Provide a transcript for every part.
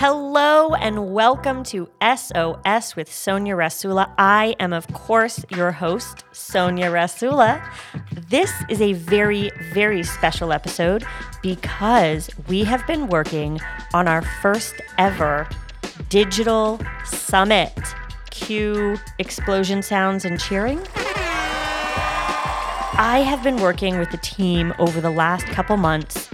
Hello and welcome to SOS with Sonia Rasula. I am, of course, your host, Sonia Rasula. This is a very, very special episode because we have been working on our first ever digital summit. Cue explosion sounds and cheering. I have been working with the team over the last couple months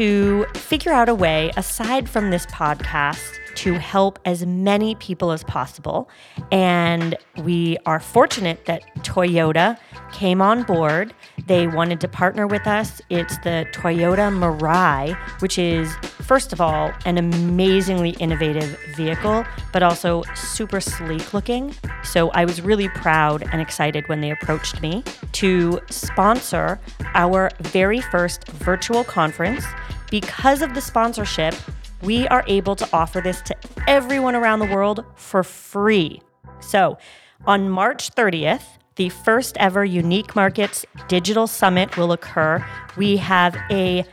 to figure out a way, aside from this podcast, to help as many people as possible. And we are fortunate that Toyota came on board. They wanted to partner with us. It's the Toyota Mirai, which is, first of all, an amazingly innovative vehicle, but also super sleek looking. So I was really proud and excited when they approached me to sponsor our very first virtual conference. Because of the sponsorship, we are able to offer this to everyone around the world for free. So, on March 30th, the first ever Unique Markets Digital Summit will occur. We have a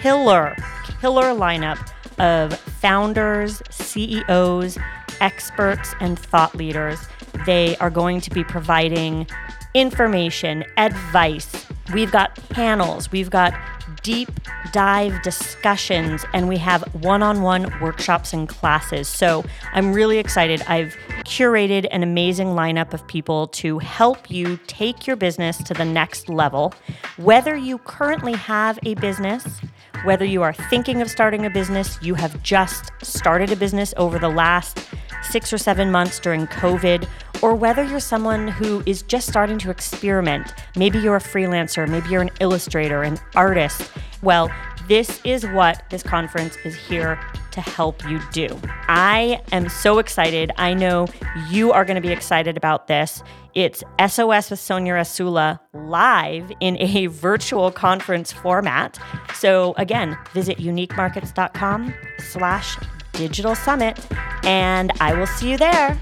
killer, killer lineup of founders, CEOs, experts, and thought leaders. They are going to be providing information, advice. We've got panels, we've got deep dive discussions, and we have one on one workshops and classes. So I'm really excited. I've curated an amazing lineup of people to help you take your business to the next level. Whether you currently have a business, whether you are thinking of starting a business, you have just started a business over the last six or seven months during COVID, or whether you're someone who is just starting to experiment. Maybe you're a freelancer, maybe you're an illustrator, an artist. Well, this is what this conference is here to help you do. I am so excited. I know you are going to be excited about this. It's SOS with Sonia Rasula live in a virtual conference format. So again, visit uniquemarkets.com slash digital summit and I will see you there.